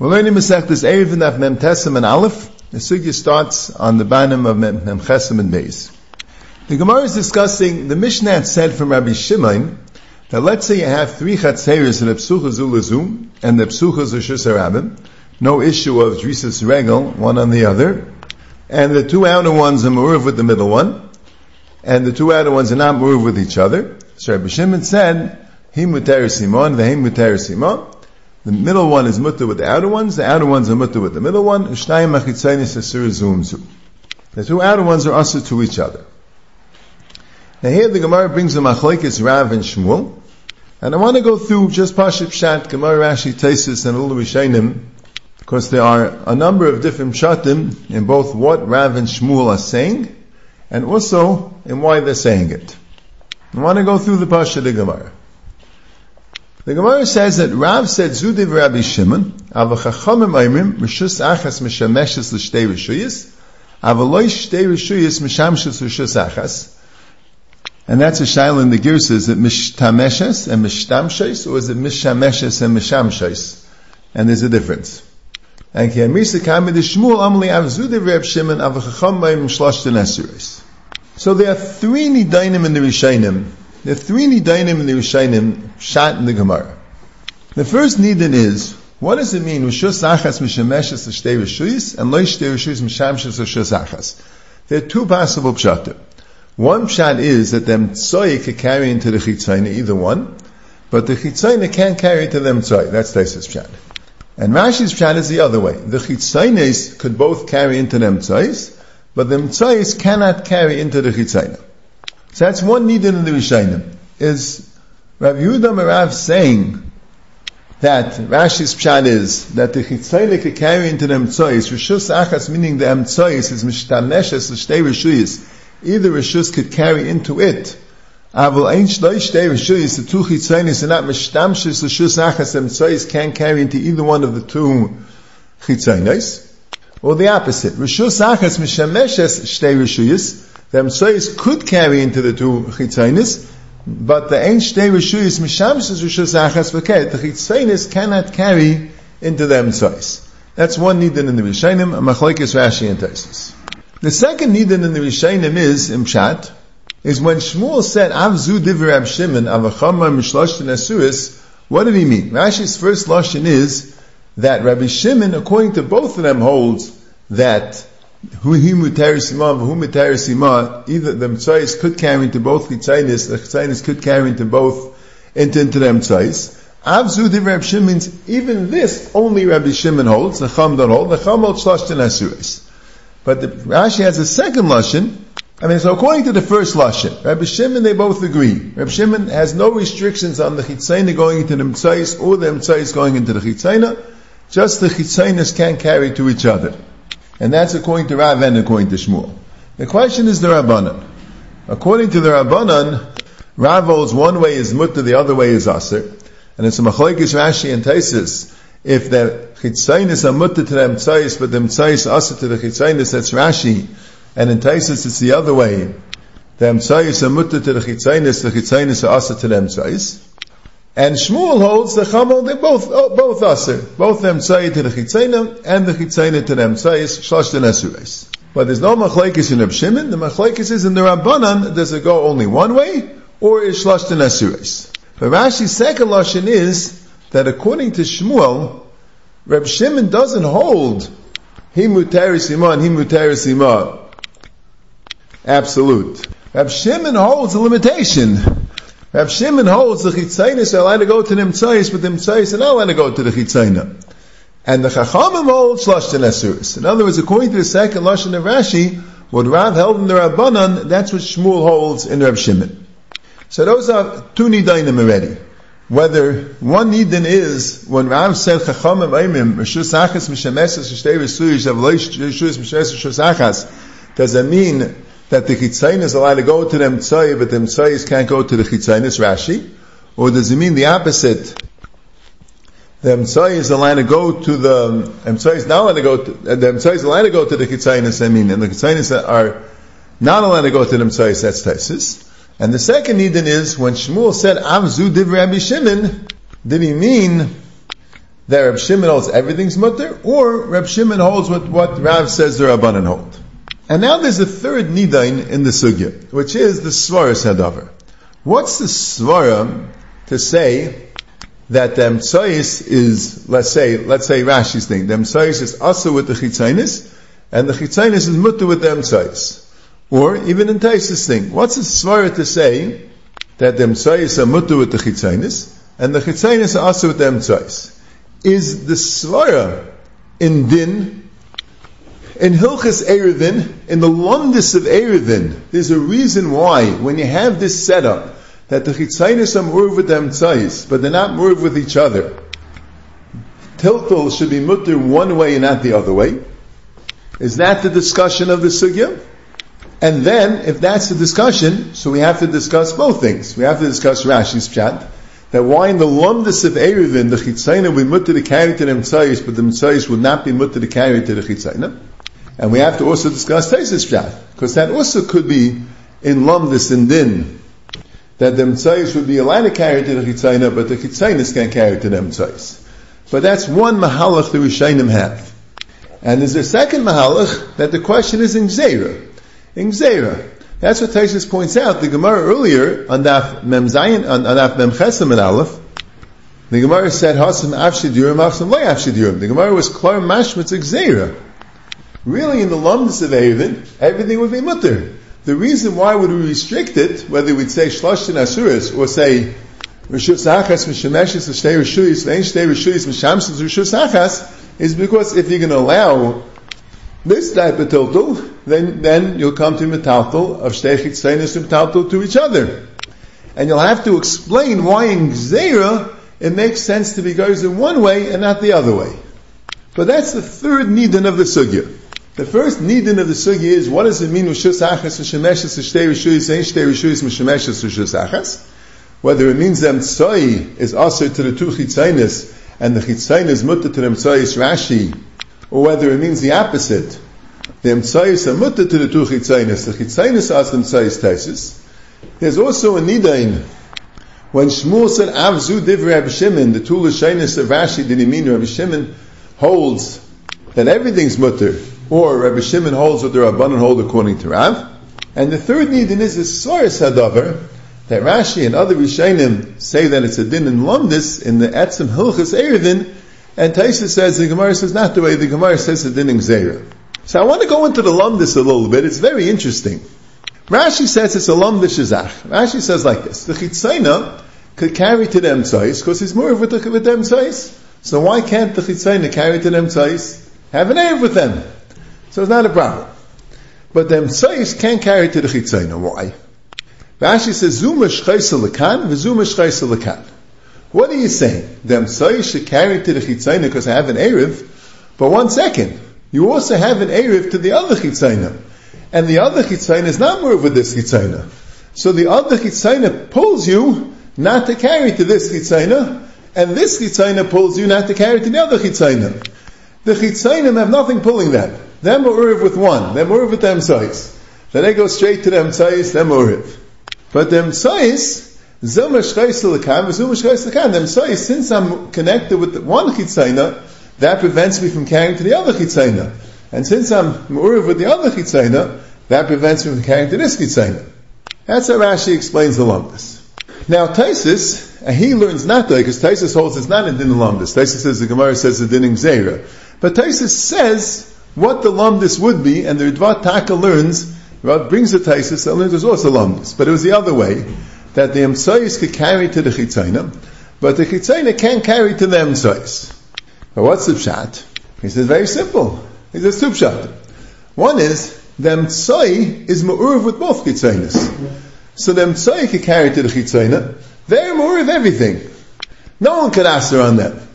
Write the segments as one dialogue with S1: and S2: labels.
S1: We're learning Masechtas Erev and Mem and Aleph. The sugya starts on the bottom of Mem, and Beis. The Gemara is discussing, the Mishnah said from Rabbi Shimon, that let's say you have three chatzeres and a psucha zulazum, and the psucha zushus arabim, no issue of drisas regel, one on the other, and the two outer ones are maruv with the middle one, and the two outer ones are not maruv with each other. So Rabbi Shimon said, him muter simon, the him muter simon, the middle one is mutter with the outer ones, the outer ones are mutter with the middle one. The two outer ones are also to each other. Now here the Gemara brings the machlekes Rav and Shmuel, and I want to go through just Pashib Shat, Gemara Rashi Tesis, and Ulu Rishainim, because there are a number of different shatim in both what Rav and Shmuel are saying, and also in why they're saying it. I want to go through the Pasha the Gemara. The Gemara says that Rav said Zudiv Rabbi Shimon, Avachachamim Aimrim, Rishus Achas Mishameshes L'Shtei Rishuyis, Avaloi Shtei Rishuyis Mishamshes Rishus Achas. And that's a shaila in the Girsa, is it Mishtameshes and Mishtamshes, or is it Mishameshes and Mishamshes? And there's a difference. And ki amisa kamid Shmuel amli av Zudiv Rabbi Shimon, Avachacham Aimrim Shloshten Esuris. So there are three nidainim in the Rishainim there are three nidainim in the Rishainim shot in the Gemara. The first nidin is, what does it mean? Rishus achas mishameshes shtei rishuyis and loy shtei rishuyis mishameshes rishus achas. There are two possible pshatim. One pshat is that the mtsoy can carry into the chitzayna, either one, but the chitzayna can't carry to the mtsoy. That's Taisa's pshat. And Rashi's pshat is the other way. The chitzaynes could both carry into the mtsoys, but the mtsoys cannot carry into the chitzayna. So that's one nidin in the Rishayim. Is Rav Yehuda Merav saying that Rashi's pshat is that the chitzayne could carry into the emtsois, rishus achas, meaning the emtsois is mishtameshes l'shtei rishuyis. Either rishus could carry into it. Avol ein shtei rishuyis, the two chitzaynes are not mishtamshes l'shus achas, emtsois can't carry into either one of the two chitzaynes. Or the opposite. Rishus achas mishameshes shtei rishuyis, the Amsois could carry into the two chitzainis, but the Ein Shtei Rishuyis Mishamshis Rishus Achas V'ket, the chitzainis cannot carry into the Amsois. That's one nidin in the Rishainim, a machlekes Rashi and Taisus. The second nidin in the Rishainim is, Imshat, is when Shmuel said, Avzu divrei Rab Shimon, avachama mishloshten asuis, what did he mean? Rashi's first lashon is that Rabbi Shimon, according to both of them, holds that either the mitzvahs could carry into both chitzainis, the chitzainis could carry into both, into, into the mitzvahs. Avzu divrei Shimon means even this only Rabbi Shimon holds, the Chum don't hold, the Chum holds Shlashtin Asuris. But the, Rashi has a second Lashon, I mean, so according to the first Lashon, Rabbi Shimon, they both agree. Rabbi Shimon has no restrictions on the Chitzayna going into the Mitzvahs or the Mitzvahs going into the Chitzayna, just the Chitzaynas can't carry to each other. And that's according to Rav and according to Shmuel. The question is the Rabbanan. According to the Rabbanan, Rav holds one way is mutter, the other way is aser. And it's a machlekes Rashi and Taisis. If the chitzainis are mutter to the emtzais, but the emtzais aser to the chitzainis, that's Rashi. And in Taisis it's the other way. The emtzais are mutter to the chitzainis, the chitzainis are aser to the emtzais. And Shmuel holds the Chamel, they both, oh, both aser. Both them say to the Chitzena, and the Chitzena to them say Shloshten Asures. But there's no Machlaikis in Reb Shimon, the Machlaikis is in the Rabbanan, does it go only one way, or is Shloshten Asures? But Rashi's second Lashon is, that according to Shmuel, Reb Shimon doesn't hold Himutaris Ima and Himutaris Ima absolute. Reb Shimon holds a limitation. Rav Shimon holds the chitzainis are allowed to go to the mitzayis, but the mitzayis are not allowed to go to the chitzayna. And the chachamim holds lashon esuris. In other words, according to the second lashon of Rashi, what Rav held in the Rabbanan, that's what Shmuel holds in Rav Shimon. So those are two nidainim already. Whether one nidin is when Rav said chachamim aimim rishus achas mishamesas shtei resuyish avloish rishus mishamesas achas, does that mean that the chitzayin is allowed to go to the mitzvah, but the mitzvahs can't go to the chitzayin, is Rashi? Or does it mean the opposite? The mitzvah is allowed to go to the, mitzvah is not allowed to go to, the mitzvah is allowed to go to the chitzayin, I mean, and the chitzayin are not allowed to go to the mitzvah, that's Taisis. And the second nidin is, when Shmuel said, Avzu div Rabbi Shimon, did he mean that Reb Shimon holds everything's mutter, or Reb Shimon holds what, what Rav says the Rabbanan hold. And now there's a third nidain in the sugya, which is the svara sadavar. What's the svara to say that the is, let's say, let's say Rashi's thing, the is also with the chitzainis, and the chitzainis is mutter with the emtsais. Or even in Taisis thing, what's the svara to say that the emtsais are mutter with the chitzainis, and the chitzainis are also with the emtsais? is the svara in din, in Hilchas Erevin, in the Lundis of Erevin. There's a reason why, when you have this setup, that the chitzainis are move with them tzais, but they're not move with each other. Tiltul should be mutter one way and not the other way. Is that the discussion of the sugya? And then, if that's the discussion, so we have to discuss both things. We have to discuss Rashi's chat, that why in the lumdus of Erevin, the Chitzayna will be mutter to carry to the Mitzayis, but the Mitzayis will not be mutter to carry to the Chitzayna. And we have to also discuss Taisis Pshat, because that also could be in lumdus and din, that the Mitzayis would be allowed to carry to the Chitzayna, but the Chitzaynas can't carry to the Mitzayis. But that's one Mahalach the Rishainim have. And there's a second Mahalach that the question is in Zera. In Zera. That's what Taisus points out. The Gemara earlier on Daf Mem Zayin, on, on Daf Mem Chesam and Aleph, the Gemara said Hasam Afshidurim, Hasam Lay Afshidurim. The Gemara was Klar Mashmitz Gzeira. Really, in the lumdus of Avin, everything would be mutter. The reason why would we restrict it, whether we'd say Shloshin Asuris or say is because if you're going to allow this type of tiltul, then, then you'll come to metaltal of shtechit steinus metaltal to each other. And you'll have to explain why in Gzeira it makes sense to be goes in one way and not the other way. But that's the third nidin of the sugya. The first nidin of the sugya is what does it mean rishus achas v'shemeshes v'shtei rishuyis ein shtei rishuyis v'shemeshes rishus? Whether it means them tzoi is also to the two chitzainis and the chitzainis mutta to them tzoi Rashi or whether it means the opposite. The emtsayis are mutter to the two chitzainis. The chitzainis ask emtsayis taisis. There's also a nidain. When Shmuel said Avzu divrei Rabbi Shimon, the two l'shainis of Rashi did he mean Rabbi Shimon holds that everything's mutter, or Rabbi Shimon holds what the Rabbanan hold according to Rav. And the third nidain is a source hadavar that Rashi and other Rishainim say that it's a din in Lumdis in the Etzim Hilchas Erevin and Taisa says, the Gemara says not the way the Gemara says it in Zera. So I want to go into the lumdis a little bit. It's very interesting. Rashi says it's a lumdis shazach. Rashi says like this: the chitzayna could carry to them size because he's more with the, with size. So why can't the chitzayna carry to them size? Have an air with them. So it's not a problem. But them size can't carry to the chitzayna. Why? Rashi says zuma shchaysa lekan v'zuma shchaysa lekan. What are you saying? The Amsai should carry to the Chitzayna because I have an Erev, but one second, you also have an Erev to the other Chitzayna. And the other Chitzayna is not moved with this Chitzayna. So the other Chitzayna pulls you not to carry to this Chitzayna, and this Chitzayna pulls you not to carry to the other Chitzayna. The Chitzayna have nothing pulling them. Them are with one. Them are with them size. Then they go straight to them size, them Uriv. But them size, them say, since I'm connected with one chitzayna, that prevents me from carrying to the other chitzayna. And since I'm mu'uriv with the other chitzayna, that prevents me from carrying to this chitzayna. That's how Rashi explains the lumbus. Now Taisis, and he learns not that, because Taisis holds it's not a din lumbus. Taisis says the Gemara says the din zera. But Taisis says what the lumbus would be, and the Ridvat Taka learns, brings the Taisis, and learns there's also lumbus. But it was the other way that the emsois could carry to the chitzayna, but the chitzayna can't carry to the emsois. But what's the pshat? He says very simple. He says two pshat. One is the emtsoi is ma'urv with both chitzaynas. So the emtsoi could carry to the chitzayna. They're ma'urv everything. No one could answer on them.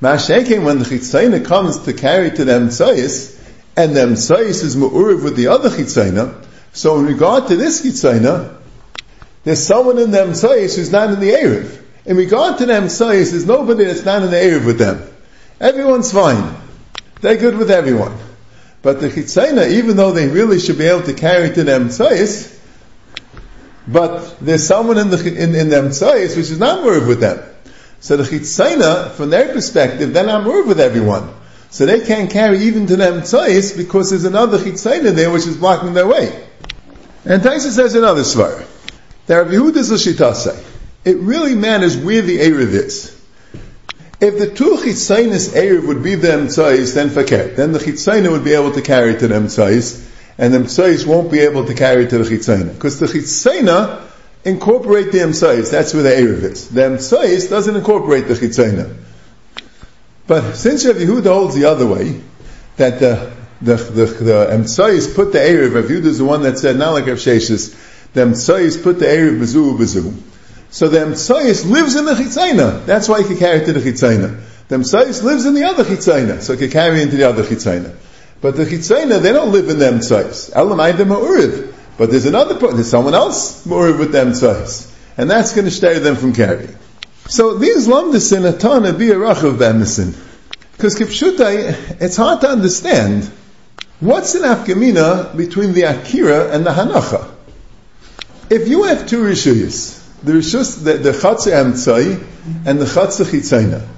S1: Mashaking when the chitzayna comes to carry to the emtsois, and the emtsois is ma'urv with the other chitzayna, so in regard to this chitzayna, there's someone in the Emsayis who's not in the Erev. In regard to the Emsayis, there's nobody that's not in the Erev with them. Everyone's fine. They're good with everyone. But the Chitzayna, even though they really should be able to carry to the Emsayis, but there's someone in the, in, in the Emsayis which is not moved with them. So the chitzayna, from their perspective, then I'm moved with everyone. So they can't carry even to them tzayis because there's another chitzayna there which is blocking their way. And Taisa says another svar. That Rabbi Yehuda's Lashitase. It really matters where the Erev is. If the two chitzaynas Erev would be the tzayis, then fakir. Then the chitzayna would be able to carry to them tzayis, and the tzayis won't be able to carry to the chitzayna. Because the chitzayna incorporate the emsayis. That's where the Erev is. The emsayis doesn't incorporate the chitzayna. But since Rav Yehuda holds the other way, that the the the, the emsayis put the Erev, Rav Yehuda is the one that said, not like Rav Sheshes, the emsayis put the Erev bezu bezu. So the emsayis lives in the chitzayna. That's why he can carry it to the chitzayna. The emsayis lives in the other chitzayna, so he can carry into the other chitzayna. But the chitzayna, they don't live in the emsayis. Elamai dem ha'uriv. But there's another, there's someone else more with them tzais. And that's going to stay them from carrying. So these lamdas in a Tana be a rachav b'emisin. Because kipshutai, it's hard to understand what's an afkamina between the akira and the hanacha. If you have two rishuyas, the rishus, the, the chatzah and the chatzah chitzayna,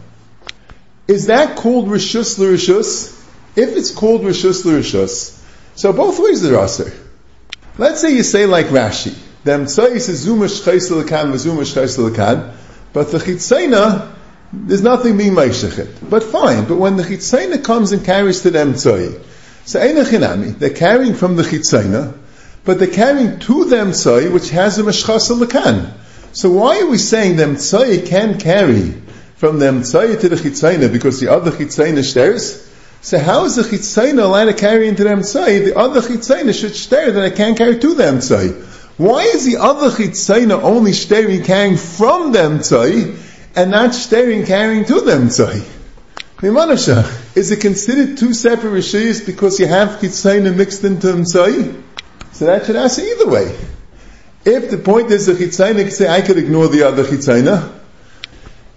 S1: is that called rishus l'rishus? If it's called rishus l'rishus, so both ways they're aser. Let's say you say like Rashi, the Emtsais is Zumash Chaiselakan, Zumash Chaiselakan, but the Chitzena, there's nothing being Meishachet. But fine, but when the Chitzena comes and carries to the Emtsai, so Einachinami, they're carrying from the Chitzena, but they're carrying to the Emtsai, which has a Meshchaselakan. So why are we saying the Emtsai can carry from the Emtsai to the Chitzena because the other Chitzena shares? So how is the chitzayna allowed to carry into the emtzai? The other chitzayna should stare that I can't carry to the emtzai. Why is the other chitzayna only staring carrying from the emtzai and not staring carrying to the emtzai? Is it considered two separate rishiyas because you have chitzayna mixed into emtzai? So that should answer either way. If the point is the chitzayna can say I could ignore the other chitzayna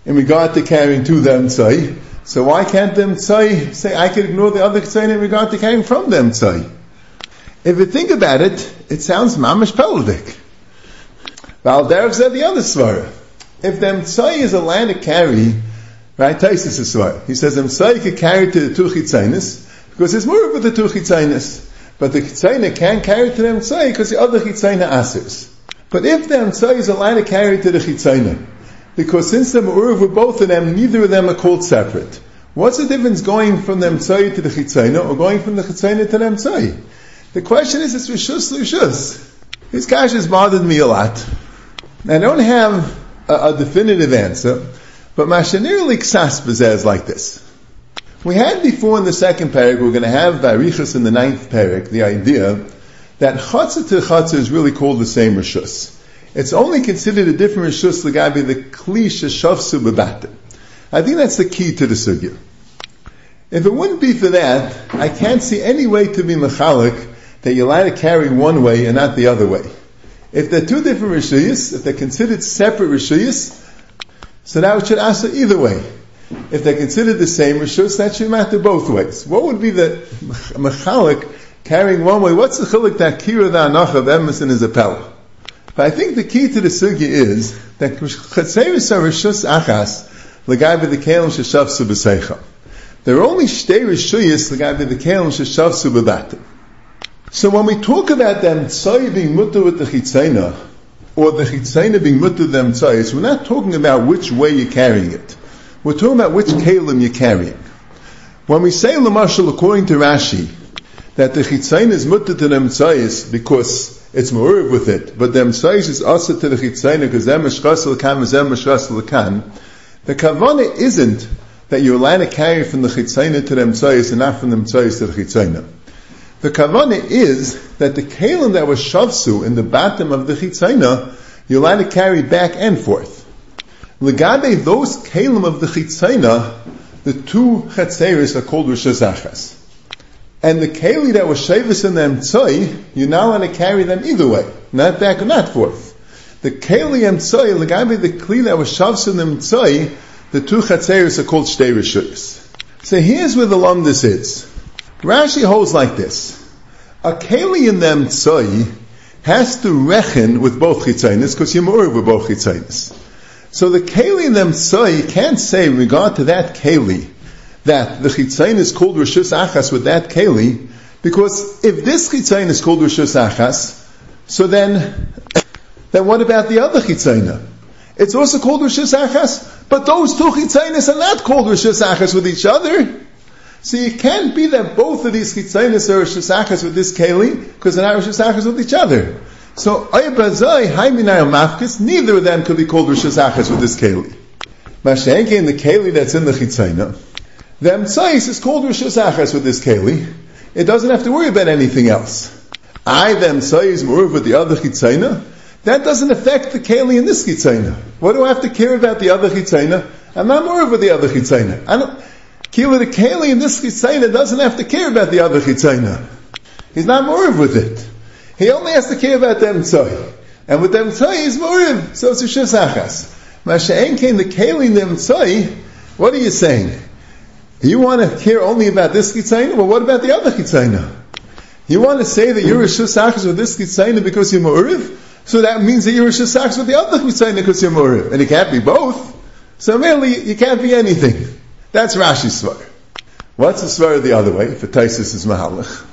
S1: in regard to carrying to the emtzai, so why can't the Tzai say, I can ignore the other Tzai in regard to carrying from the Tzai? If you think about it, it sounds mamish pelvic. Valderv said the other svara. If the Tzai is allowed to carry, right, Taisis is svara. He says the Tzai could carry to the two because it's more with the two. But the chitzainih can't carry to the Tzai because the other chitzainih asers. But if the Tzai is allowed to carry to the chitzainih, because since the Ma'uruv were both of them, neither of them are called separate. What's the difference going from the Emtsai to the Chitzayna or going from the Chitzayna to the Emtsai? The question is, it's Rishus Rishus. This kash has bothered me a lot. I don't have a, a definitive answer, but Mashanir Liksas is like this. We had before in the second parak, we're going to have Barichas in the ninth parak, the idea that Chatzah to Chatzah is really called the same Rishus. It's only considered a different rishus legabi the kli sheshavsu bebatim. I think that's the key to the sugya. If it wouldn't be for that, I can't see any way to be mechalik that you're allowed to carry one way and not the other way. If they're two different rishuyas, if they're considered separate rishuyas, so that should answer either way. If they're considered the same rishus, that should matter both ways. What would be the mechalik carrying one way? What's the chilik that kira the anach of emerson is a pella? But I think the key to the sugya is that chetzeris are rishus achas l'gaybe the kelim sheshavsu b'seicha. There are only shtei rishuyas l'gaybe the kelim sheshavsu b'batim. So when we talk about them tzay being mutter with the chitzayna, or the chitzayna being mutter them tzayis, we're not talking about which way you're carrying it. We're talking about which kelim you're carrying. When we say l'mashal according to Rashi, that the chitzayna is mutter to them tzayis because it's more with it. But the Emsais is also to the Chitzayna because them Meshchas Lakan is them Meshchas. The Kavana isn't that you're allowed to carry from the Chitzayna to the Emsais and not from the Emsais to the Chitzayna. The Kavana is that the Kalim that was Shavsu in the bottom of the Chitzayna, you're allowed to carry back and forth. Legabe, those Kalim of the Chitzayna, the two Chetzeris are called Rosh and the keli that was shavis in the emtzoi, you now want to carry them either way, not back or not forth. The keli emtzoi, legabi the kli that was shavs in the emtzoi, the two chatzeris are called shtei. So here's where the lumdis is. Rashi holds like this. A keli in the emtzoi has to reckon with both chitzainis, because you're more with both chitzainis. So the keli themselves, you can't say in regard to that keli that the chitzain is called rishus achas with that keli, because if this chitzain is called rishus achas, so then, then what about the other chitzaina? It's also called rishus achas, but those two chitzainis are not called rishus achas with each other. So it can't be that both of these chitzainis are rishus achas with this keli, because they're not rishus achas with each other. So, Ayabazai, Haiminai, Mafkis, neither of them could be called rishus achas with this Keli. Mashenke in the Keli that's in the Chitzaina, the Emtsais is called rishus achas with this Keli. It doesn't have to worry about anything else. I, the Emtsais, more with the other Chitzaina, that doesn't affect the Keli in this Chitzaina. What do I have to care about the other Chitzaina? I'm not more with the other Chitzaina. I don't, Kila the Keli in this Chitzaina doesn't have to care about the other Chitzaina. He's not more with it. He only has to care about the Emtsoi. And with the Emtsoi, he's Murim. So it's a Shesachas. Masha'en came the Kalim the Emtsoi. What are you saying? You want to hear only about this Chitzaina? Well, what about the other Chitzaina? You want to say that you're a Shesachas with this Chitzaina because you're Mu'uriv? So that means that you're a Shesachas with the other Chitzaina because you're Mu'uriv. And it can't be both. So really, you can't be anything. That's Rashi's Svar. What's the Svar the other way? For Taisis is Mahalach.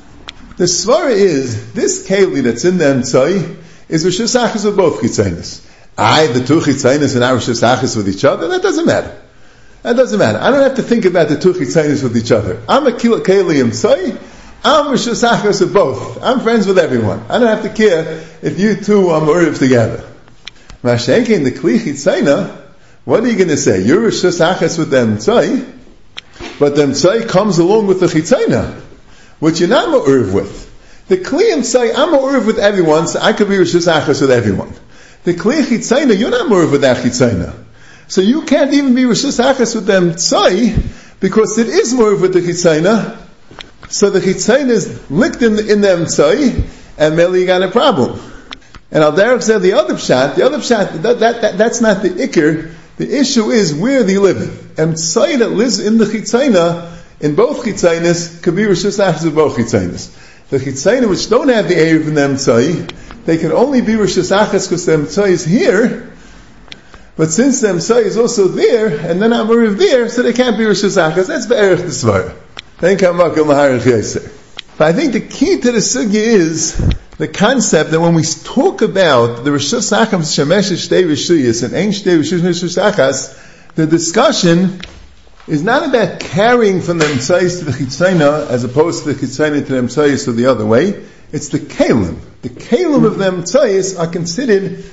S1: The svara is this keli that's in the emtzai is rishus achas with both chitzainis. I, the two chitzainis and our Hashanah with each other. That doesn't matter. That doesn't matter. I don't have to think about the two chitzainis with each other. I'm a keli emtzai. I'm rishus achas with both. I'm friends with everyone. I don't have to care if you two are Muriv together. Mashenke in the kli chitzaina. What are you going to say? You're rishus achas with the emtzai, but the emtzai comes along with the chitzaina which you're not ma'uriv with. The kliyim say, I'm ma'uriv with everyone, so I could be Rosh Achas with everyone. The kliy chitzayna, you're not ma'uriv with that chitzayna. So you can't even be Rosh Achas with them tzai, because it is ma'uriv with the chitzayna. So the chitzayna is licked in, in them tzai, and you got a problem. And Al Derek said the other pshat, the other pshat, that, that, that, that's not the ikr. The issue is where they live. And tzai that lives in the chitzayna, in both chitzainis could be rishus achas of both chitzainis. The chitzainis which don't have the erev in them tzai, they can only be rishus achas because the tzai is here. But since the tzai is also there, and then Amariv there, so they can't be rishus achas. That's be'erich the svara. Thank you, But I think the key to the sugya is the concept that when we talk about the Rishus Acham Shemesh Shtei Rishuyas and Ein Shtei Rishus Achas, the discussion is not about carrying from the Mitzayis to the Chitzayna as opposed to the Chitzayna to the Mitzayis or the other way. It's the Kalim. The Kalim of the Mitzayis are considered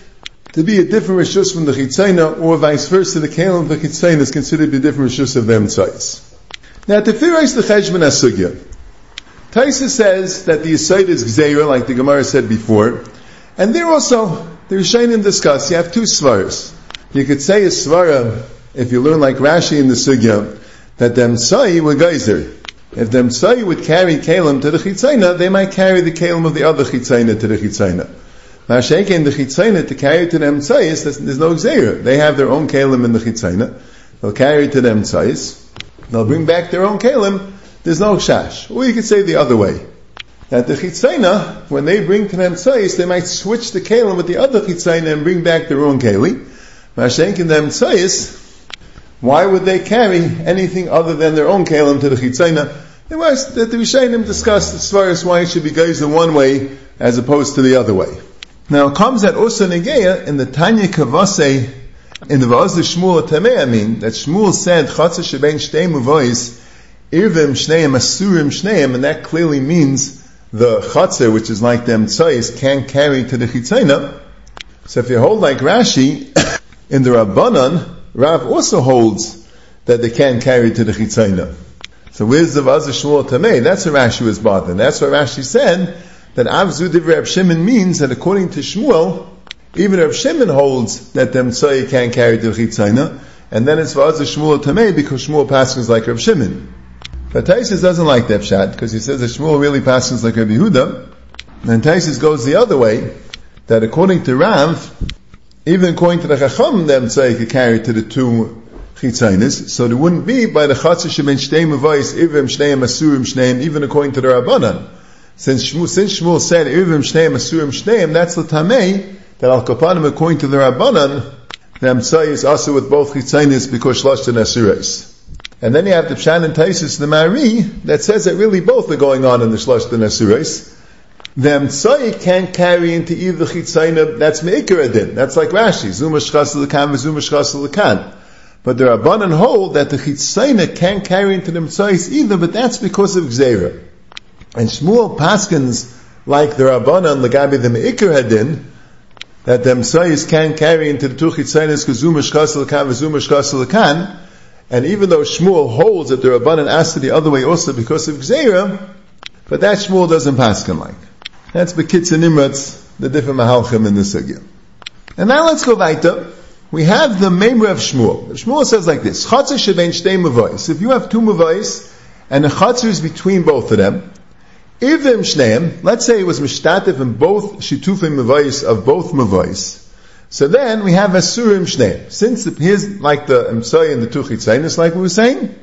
S1: to be a different Rishus from the Chitzayna or vice versa. The Kalim of the Chitzayna is considered to be a different Rishus of them Mitzayis. Now, theorize the Cheshman Asugya, Taisa says that the Yisaid is Gzeira, like the Gemara said before, and there also, the Rishonim discuss, you have two svaras. You could say a svara if you learn like Rashi in the Sugya, that the Emsai were geyser. If the Emsai would carry Kalim to the Chitzayna, they might carry the Kalim of the other Chitzayna to the Chitzayna. Mashake in the Chitzayna to carry to the Emsais, there's, no Gzeir. They have their own Kalim in the Chitzayna. They'll carry to the Emsais. They'll bring back their own Kalim. There's no Shash. Or you could say the other way. That the Chitzayna, when they bring to the Emsais, they might switch the Kalim with the other Chitzayna and bring back their own Kali. Mashake in the Emsais, why would they carry anything other than their own kalim to the chitzayna? It was that the Rishayim discussed as far as why it should be goes in one way as opposed to the other way. Now it comes at Osa Negeya in the Tanya Kavase in the Vaz Shmuel Tamei, I mean, that Shmuel said, Chatzah Shebein Shtei Muvois, Irvim Shneim Asurim Shneim, and that clearly means the Chatzah, which is like them tzais, can't carry to the Chitzayna. So if you hold like Rashi, in the Rabbanan, Rav also holds that they can carry to the chitzayna. So where's the Vazah Shmuel Tamei? That's what Rashi was bothering. That's what Rashi said, that Avzu Divrei Shimon means that according to Shmuel, even Rav Shimon holds that the Mitzvah can't carry the chitzayna, and then it's Vazah Shmuel Tamei because Shmuel passes like Rav Shimon. But Taisus doesn't like that shot because he says that Shmuel really passes like Rabbi Yehuda, and Taisus goes the other way, that according to Rav, even according to the Chacham, the Emtzai could carry to the two chitzainis, so there wouldn't be by the chatzah shemen shteim avais, ivim shneim asurim shneim, even according to the Rabbanan. Since Shmuel, since Shmuel said ivim shneim asurim shneim, that's the tamei, that al kapanim according to the Rabbanan, the Amtsai is also with both Chitzainis because Shlosh and Asurais. And then you have the Pshan and Taisus, the Mari, that says that really both are going on in the Shlosh and Asurais. The Amtsai can't carry into either Chitzaina, that's Me'ikar Adin. That's like Rashi, Zuma Shchas L'kan, Zuma Shchas L'kan. But the Rabbanan hold that the Chitzaina can't carry into the Mitzvahs either, but that's because of Gzeira. And Shmuel Paskins, like the Rabbanan, Lagabi the Me'ikar Hadin, that the Mitzvahs can't carry into the Zuma Shchas L'kan, Zuma Shchas L'kan. And even though Shmuel holds that the Rabbanan asked it the other way also because of Gzeira, but that Shmuel doesn't Paskin like. That's Bekitz and Nimratz, the different Mahalchim in the Sugya. And now let's go weiter. We have the Memra of Shmuel. Shmuel says like this, Chatzah shebein shtei mavais. If you have two mavais, and the chatzah is between both of them, Ivim shneim, let's say it was mishtatif in both shitufim mavais of both mavais, so then we have Asurim Shneim. Since here's like the Emsai and the Tuchitzainis, like we were saying,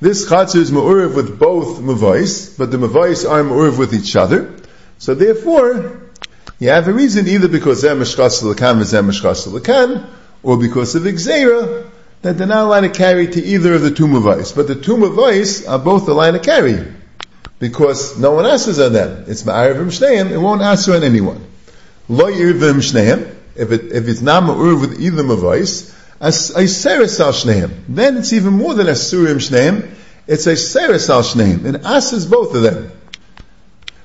S1: this Chatzah is Ma'uriv with both Mavais, but the Mavais are Ma'uriv with each other. So therefore, you have a reason either because they're Meshchas Lakan and Lakan, or because of Gzeira, that they're not allowed to carry to either of the two Mavais. But the two Mavais are both allowed to carry. Because no one asks on them. It's Ma'arivim Shneim, it won't ask on anyone. Lo Yirvim Shneim, if it, if it's not Ma'uriv with either Mavais, as Iseris al Shneim. Then it's even more than a Surim Shneim, it's a Seris al Shneim. It asks both of them.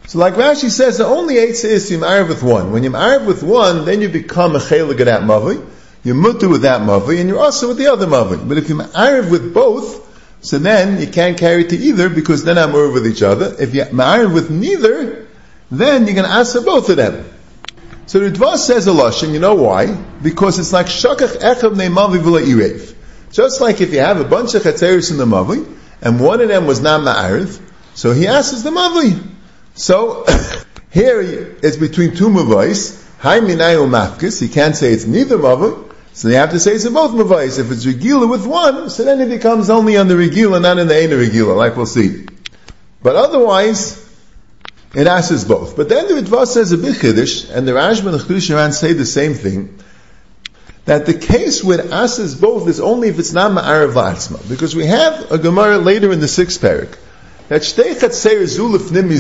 S1: So like Rashi says, the only Eitzah is you marry with one. When you marry with one, then you become a chelik of that mavi. You're mutter with that mavi, and you're also with the other mavi. But if you marry with both, so then you can't carry to either because then I'm over with each other. If you marry with neither, then going to ask for both of them. So the Dvar says a lashon. You know why? Because it's like shakach echav neimavi v'la Just like if you have a bunch of chatzeris in the mavi, and one of them was not ma'ariv, so he asks the mavi. So here it's between two mavais. Hai minayu mafkis. He can't say it's neither mavai. So they have to say it's both mavais. If it's regila with one, so then it becomes only on the regila, not in the ena regila, like we'll see. But otherwise, it asks both. But then the Ritva says a big chiddush, and the Rashba and the say the same thing. That the case it asks both is only if it's not ma'arav la'atzma. Because we have a Gemara later in the sixth parak that shtei chatzeres zu lifnim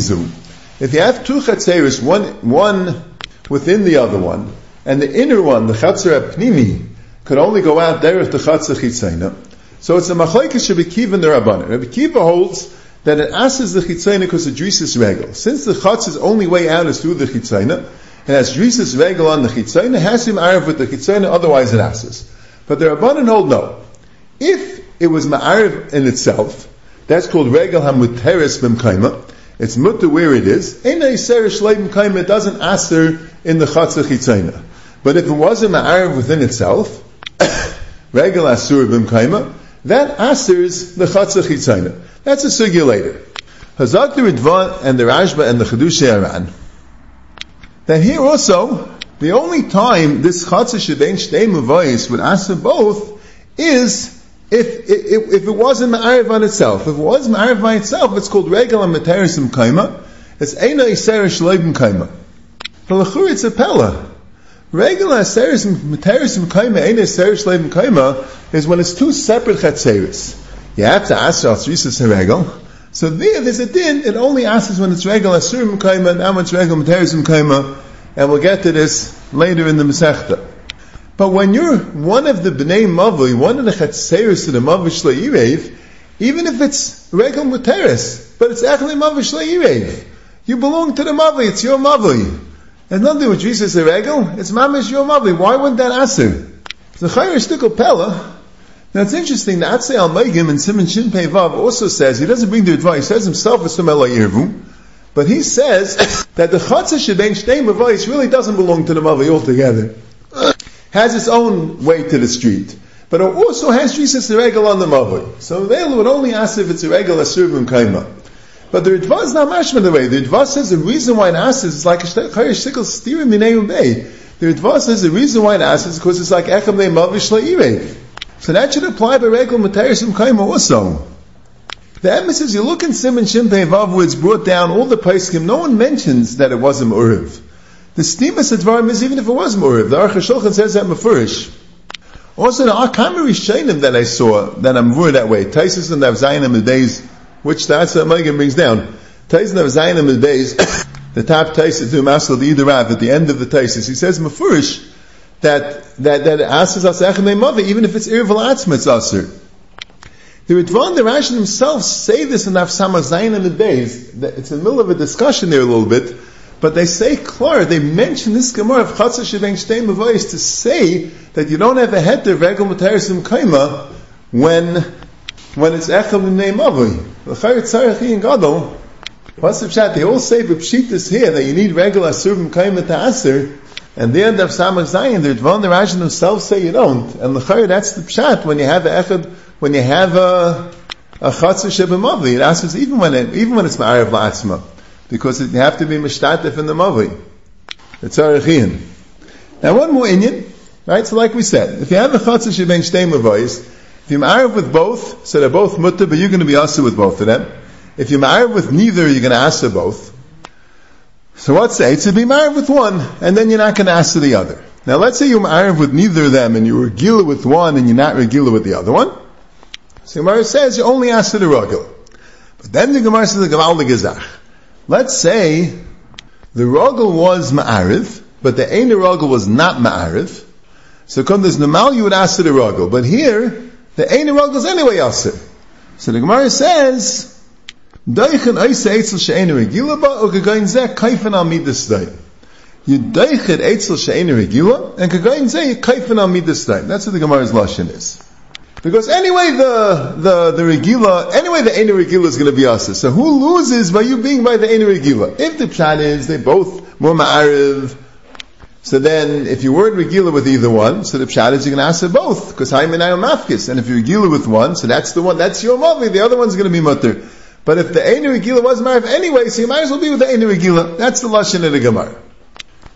S1: If you have two chatzeres, one, one within the other one, and the inner one, the chatzer pnimi, could only go out there if the chatzer chitzayna. So it's a machlekes Rabbi Kiva and the Rabbanan. Rabbi Kiva holds that it asks the chitzayna because of drisis regel. Since the chatz's only way out is through the chitzayna, and has drisis regel on the chitzayna, has him arv with the chitzayna, otherwise it asks. But the Rabbanan hold no. If it was ma'ariv in itself, that's called Regel HaMuteris B'mkaima. It's mutter where it is. It doesn't aser in the Chatzah Chitzaina. But if it was a Ma'ariv within itself, Regel Asur B'mkaima, that asers the Chatzah Chitzaina. That's a sugya later. Hazak the Ridvan and the Rashba and the Chedush Aran. That here also, the only time this Chatzah Shebein Shtei Mavayis would aser both is if, if, if it wasn't Ma'ariv on itself, if it was Ma'ariv by itself, it's called Regal and Kaima. It's Eina Isera Shleibim Kaima. For Lechur, it's a Pella. Regal Aseris Materisim Kaima, Eina Isera Shleibim Kaima, is when it's two separate Chatzeris. You have to ask Althrisis Regal. So there, there's a din, it only asks when it's Regal Asurim Kaima, now it's Regal Materisim Kaima, and we'll get to this later in the Masechta. But when you're one of the Bnei Mavli, one of the Chatzeris of the Mavish Le'irev, even if it's Regel Muteris, but it's actually Mavish Le'irev, you belong to the Mavli, it's your Mavli. And nothing with Jesus a Regel, it's Mamish your Mavli. Why wouldn't that answer? The Chayr Shtikl Pella, now it's interesting, the Atzei Al Meigim and Simon Shin Pei Vav also says, he doesn't bring the advice, he says himself it's from Elayirvu, but he says that the Chatzah Shebein Shtei Mavais really doesn't belong to the Mavli altogether has its own way to the street. But it also has Jesus Regal on the Mavoi. So they would only ask if it's a Regal Asur Kaima. But the Ritva is not mashma the way. The Ritva says the reason why it asks is like a chayish shikl steering minei bay. The Ritva says the reason why it asks is because it's like echem ne mavish. So that should apply by Regal Materis Kaima um also. The emphasis, you look in Simon Shimpei Vav where it's brought down all the Paiskim, no one mentions that it was a Uriv. The Stimas Advarim is even if it was Muriv. The Aruch HaShulchan says that Mefurish. Also, the Akam Rishonim that I saw, that I'm worried that way, Taisus and Avzayin in the days, which that's what Megan brings down. Taisus and Avzayin the days, the top Taisus to Masal the Rav at the end of the Taisus, he says Mefurish that that that asks us Echanei Mother, even if it's Irval Atzma, it's. The Ritvan, the Rashi themselves say this in Afsama Zayin and the days. It's in the middle of a discussion there a little bit, but they say clear, they mention this Gemara of Chatzah Sheveng Shtein Mavayis to say that you don't have a of Regel Matarisim Kaima when, when it's Echel in Gadol, what's the pshat? They all say B'pshitas here that you need regular Asur Kaima to Aser, and the end of Samach Zayin, the Ritvan, the Rashi themselves say you don't. And l'chayr, that's the pshat, when you have a Echel, when you have a, a Chatzah Shebemavli, it asks even when it, even when it's Ma'ariv La'atzma because it have to be mishtatef in the mavi. It's arachian. Now one more Indian, right? So like we said, if you have a chatzah sheben shtei mavayis, if you're married with both, so they're both mutter, but you're going to be asa with both of them. If you're married with neither, you're going to asa both. So what's the it's to be married with one, and then you're not going to asa the other. Now let's say you're married with neither of them, and you're regular with one, and you're not regular with the other one. So Gemara says you only asa the ragil. But then the Gemara says the gaval the gezach. Let's say the rogel was ma'ariv, but the rogel was not ma'ariv. So come this normal, you would ask the rogel. But here, the Ein rogel is anyway aser. So the Gemara says, Deichen oise eitzel she'ein regila ba, o kagayin zeh kaifen al midas day. You deichet eitzel she'ein regila, and kagayin zeh kaifen midas day. That's what the Gemara's lashon is. Because anyway, the, the, the Regila, anyway, the Eni Regila is going to be us. So who loses by you being by the Eni Regila? If the plan is they both more Ma'ariv, so then if you weren't Regila with either one, so the pshat is you're going to ask for both, because I'm in Mafkis. And if you're Regila with one, so that's the one, that's your Mavi, the other one's going to be Mutter. But if the Eni Regila was Ma'ariv anyway, so you might as well be with the Eni Regila. That's the Lashon of the Gemara.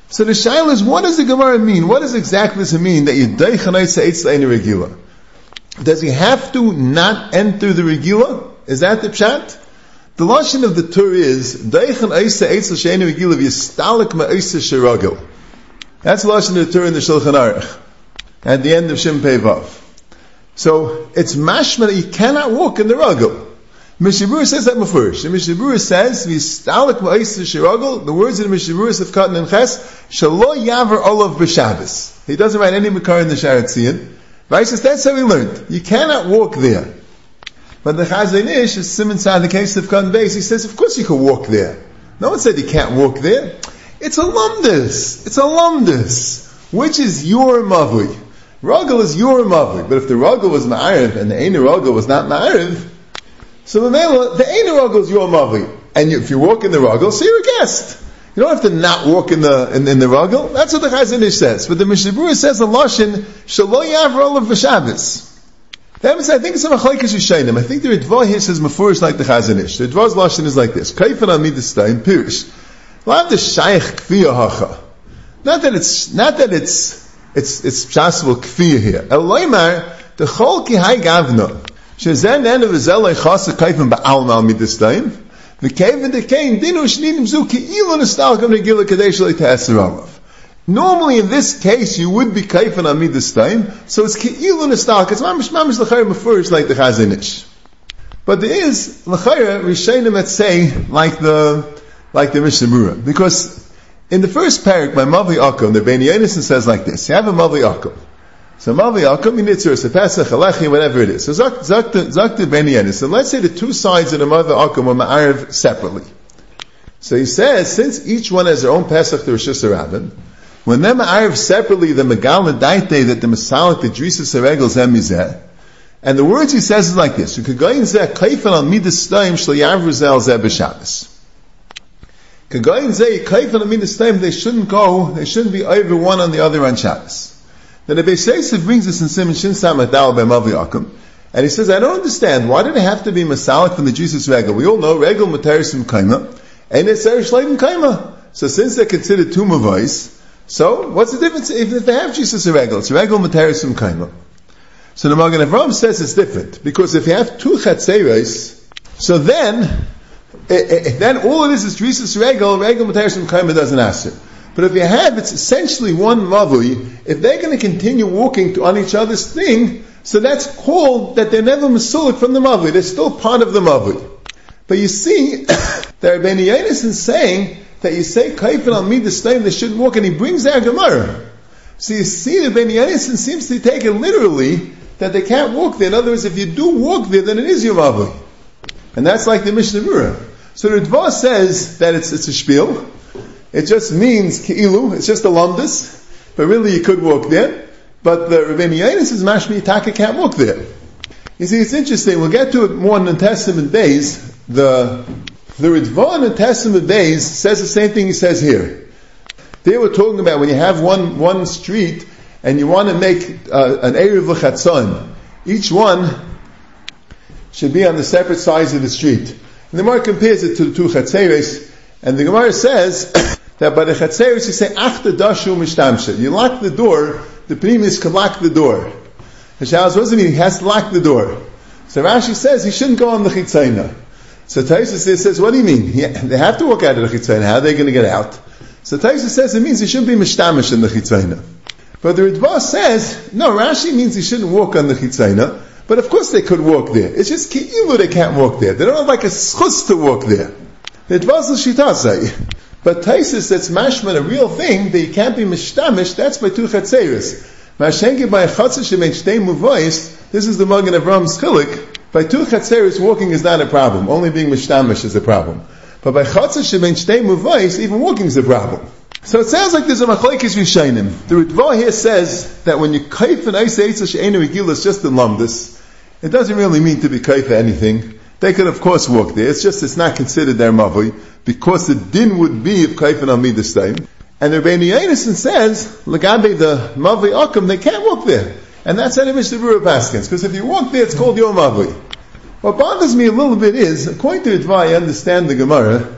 S1: So the Shail is, what does the Gemara mean? What does exactly this mean that you Deichanai Seitz Eni Regila? Does he have to not enter the Regila? Is that the pshat? The lashon of the Tur is Deichan Eisa Eitzel Sheinu Regila V'Yistalik Ma'Eisa Shiragil. That's lashon Tur in the Shulchan Aruch at the end of Shem Vav. So it's mashma you cannot walk in the Ragil. Mishabur says that first. The Mishabur says V'Yistalik Ma'Eisa Shiragil. The words in the Mishabur of Katan and Ches Shalo Yaver Olav B'Shabbos. He doesn't write any Makar in the Sharatzian. So that's how we learned. You cannot walk there. But the Chazon Ish, is Simon said the case of Beis, he says, of course you can walk there. No one said you can't walk there. It's a lumdus. It's a lumdus. Which is your mavui. Ruggle is your mavui. But if the ruggle was ma'ariv and the Einu ruggle was not ma'ariv, so the the Einu ruggle is your mavui. And if you walk in the ruggle, so you're a guest. You don't have to not walk in the in, in the ruggle. That's what the Chazon Ish says. But the Mishabura says the lashon shalo yavro of v'shabbos. That means I think it's a machlekes yishayim. I think the Ritva here says mafurish like the Chazon Ish. The Ritva's lashon is like this: kaifan amidistain pirish. Not that it's not that it's it's it's possible kfiyah here. Eloymar the chol ki hay gavna. Shezen en of zelay chasa kaifan ba'al mal midistain. The cave and the cane, dinu shnidim zu ki'ilu nestalkam negila kadesh le'ta'asiramav. Normally, in this case, you would be kaifan amid time, so it's ki'ilu nestalk. It's mamish mamish l'chayr mefurish like the Chazon Ish. But there is l'chayr rishenim that say like the like the Mishnah because in the first parak by Mavi Akum, the Ben Yenison says like this: You have a Mavi Akum. So Mavi Akum Yinitzur, so Pesach, Alechi, whatever it is. So Zak Zakta Ben Yenis. So let's say the two sides of the Mavi Akum are Ma'ariv separately. So he says, since each one has their own Pesach to Rosh Hashanah, when they're Ma'ariv separately, the Megal Daite that the Masalik, the Drisa Seregel Zemizeh, and the words he says is like this: "You could go in zeh kaifan al midas staim shel yavruzel zeh b'Shabbos." Kagayin zeh kaifan al midas staim. They shouldn't go. They shouldn't be over one on the other on Shabbos. Then the Beis brings this in Simon Shin Samach Dal Mavi and he says, I don't understand, why did it have to be Masalik from the Jesus Regal? We all know Regal Matarisim Kaima, and it's Erish Leidim Kaima. So since they're considered two Mavais, so what's the difference if, if they have Jesus Regal? It's Regal Matarisim Kaima. So the Magen Avram says it's different, because if you have two Chatzeres, so then, Eh, eh, eh. then all of this is Jesus Regal, Regal Matarisim Kaima doesn't answer. But if you have, it's essentially one mavui. If they're going to continue walking to, on each other's thing, so that's called that they're never masulik from the mavui. They're still part of the mavui. But you see, that Rabbeinu Yonis is saying that you say kaifin al midas they shouldn't walk, and he brings their Gemara. So you see that Rabbeinu Yonis seems to take it literally that they can't walk there. In other words, if you do walk there, then it is your mavui. And that's like the Mishnah Berurah. So the Dvar says that it's, it's a spiel. It just means ki'ilu, it's just a lumdus, but really you could walk there. But the Rabbeinu is mashmi taka can't walk there. You see, it's interesting. We'll get to it more in the Testament days. The the Ritva in the Testament days says the same thing he says here. They were talking about when you have one one street and you want to make uh, an area of Chatzon. Each one should be on the separate sides of the street. And the Gemara compares it to the two Chatzeres, and the Gemara says that by the Chatzeres you say, After dashu mishtamshe. You lock the door, the primis can lock the door. It mean? He has to lock the door. So Rashi says he shouldn't go on the Chitzayna. So Taisa says, what do you mean? He, they have to walk out of the Chitzayna. How are they going to get out? So Taisa says it means he shouldn't be mishtamish in the Chitzayna. But the Ritva says, no, Rashi means he shouldn't walk on the Chitzayna. But of course they could walk there. It's just ki'ilu they can't walk there. They don't have like a schutz to walk there. It The Dvaz say. But Taisis, that's mashman, a real thing, that you can't be mishtamish, that's by two chatzeris. Mashenki by a shemein shtei muvois, this is the Magen Avraham's chilik, by two chatzeris walking is not a problem, only being mishtamish is a problem. But by chatzah shemein shtei muvois, even walking is a problem. So it sounds like there's a machlekes rishayim. The Ritva here says that when you kaif an ice eitz just in lumdus, it doesn't really mean to be kaif anything. They could of course walk there. It's just it's not considered their mavui because the din would be if kaif and amid time. And the Rebbeinu Yonason says, Lagabe the mavui akum, they can't walk there. And that's how the Mishnah Berurah Paskins. Because if you walk there, it's called your mavui. What bothers me a little bit is, according to Ritva, I understand the Gemara,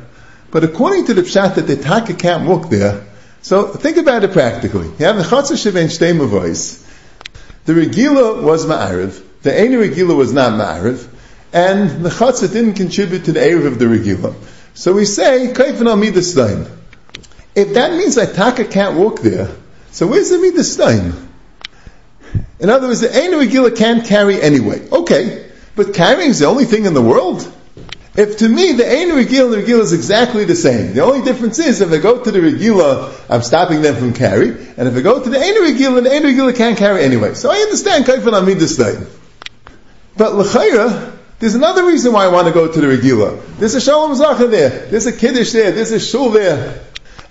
S1: but according to the Pshat that the Taka can't walk there, so think about it practically. You have the Chatzah Sheven Shtei. The Regila was Ma'ariv. The Ein Regila was not Ma'ariv. And the Chatzah didn't contribute to the Erev of the Regila. So we say, Kaifin al Midastein. If that means that Taka can't walk there, so where's the Midastein? In other words, the Ein Regila can't carry anyway. Okay. But carrying is the only thing in the world. If to me the Ein Regila and the Regila is exactly the same, the only difference is if I go to the Regila, I'm stopping them from carry, and if I go to the Ein Regila, the Ein Regila can't carry anyway. So I understand Kaifan Amid this. But L'chayra, there's another reason why I want to go to the Regila. There's a Shalom Zacha there, there's a Kiddush there, there's a Shul there.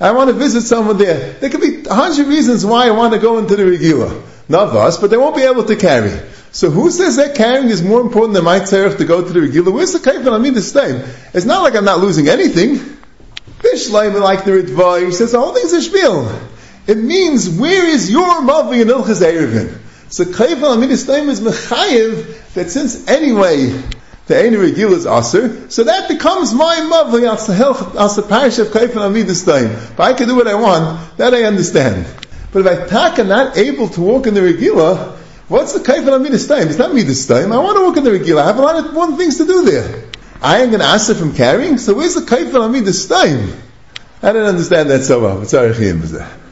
S1: I want to visit someone there. There could be a hundred reasons why I want to go into the Regila. Not us, but they won't be able to carry. So who says that carrying is more important than my tzarech to go to the regular? Where's the kaifan? I mean the same. It's not like I'm not losing anything. Bishleim like the Ritva, he says the whole thing's a spiel. It means where is your mavi in Ilchaz Erevin? So kaifan amin is mechayiv that since anyway the Ein Regil is Aser, so that becomes my mavi as the parish of this time. If I can do what I want, that I understand. But if I taka not able to walk in the Regila, What's the midas time? It's not midas time. I want to walk in the regular. I have a lot of important things to do there. I am going to ask from carrying. So where's the midas time? I don't understand that so well. Sorry, It's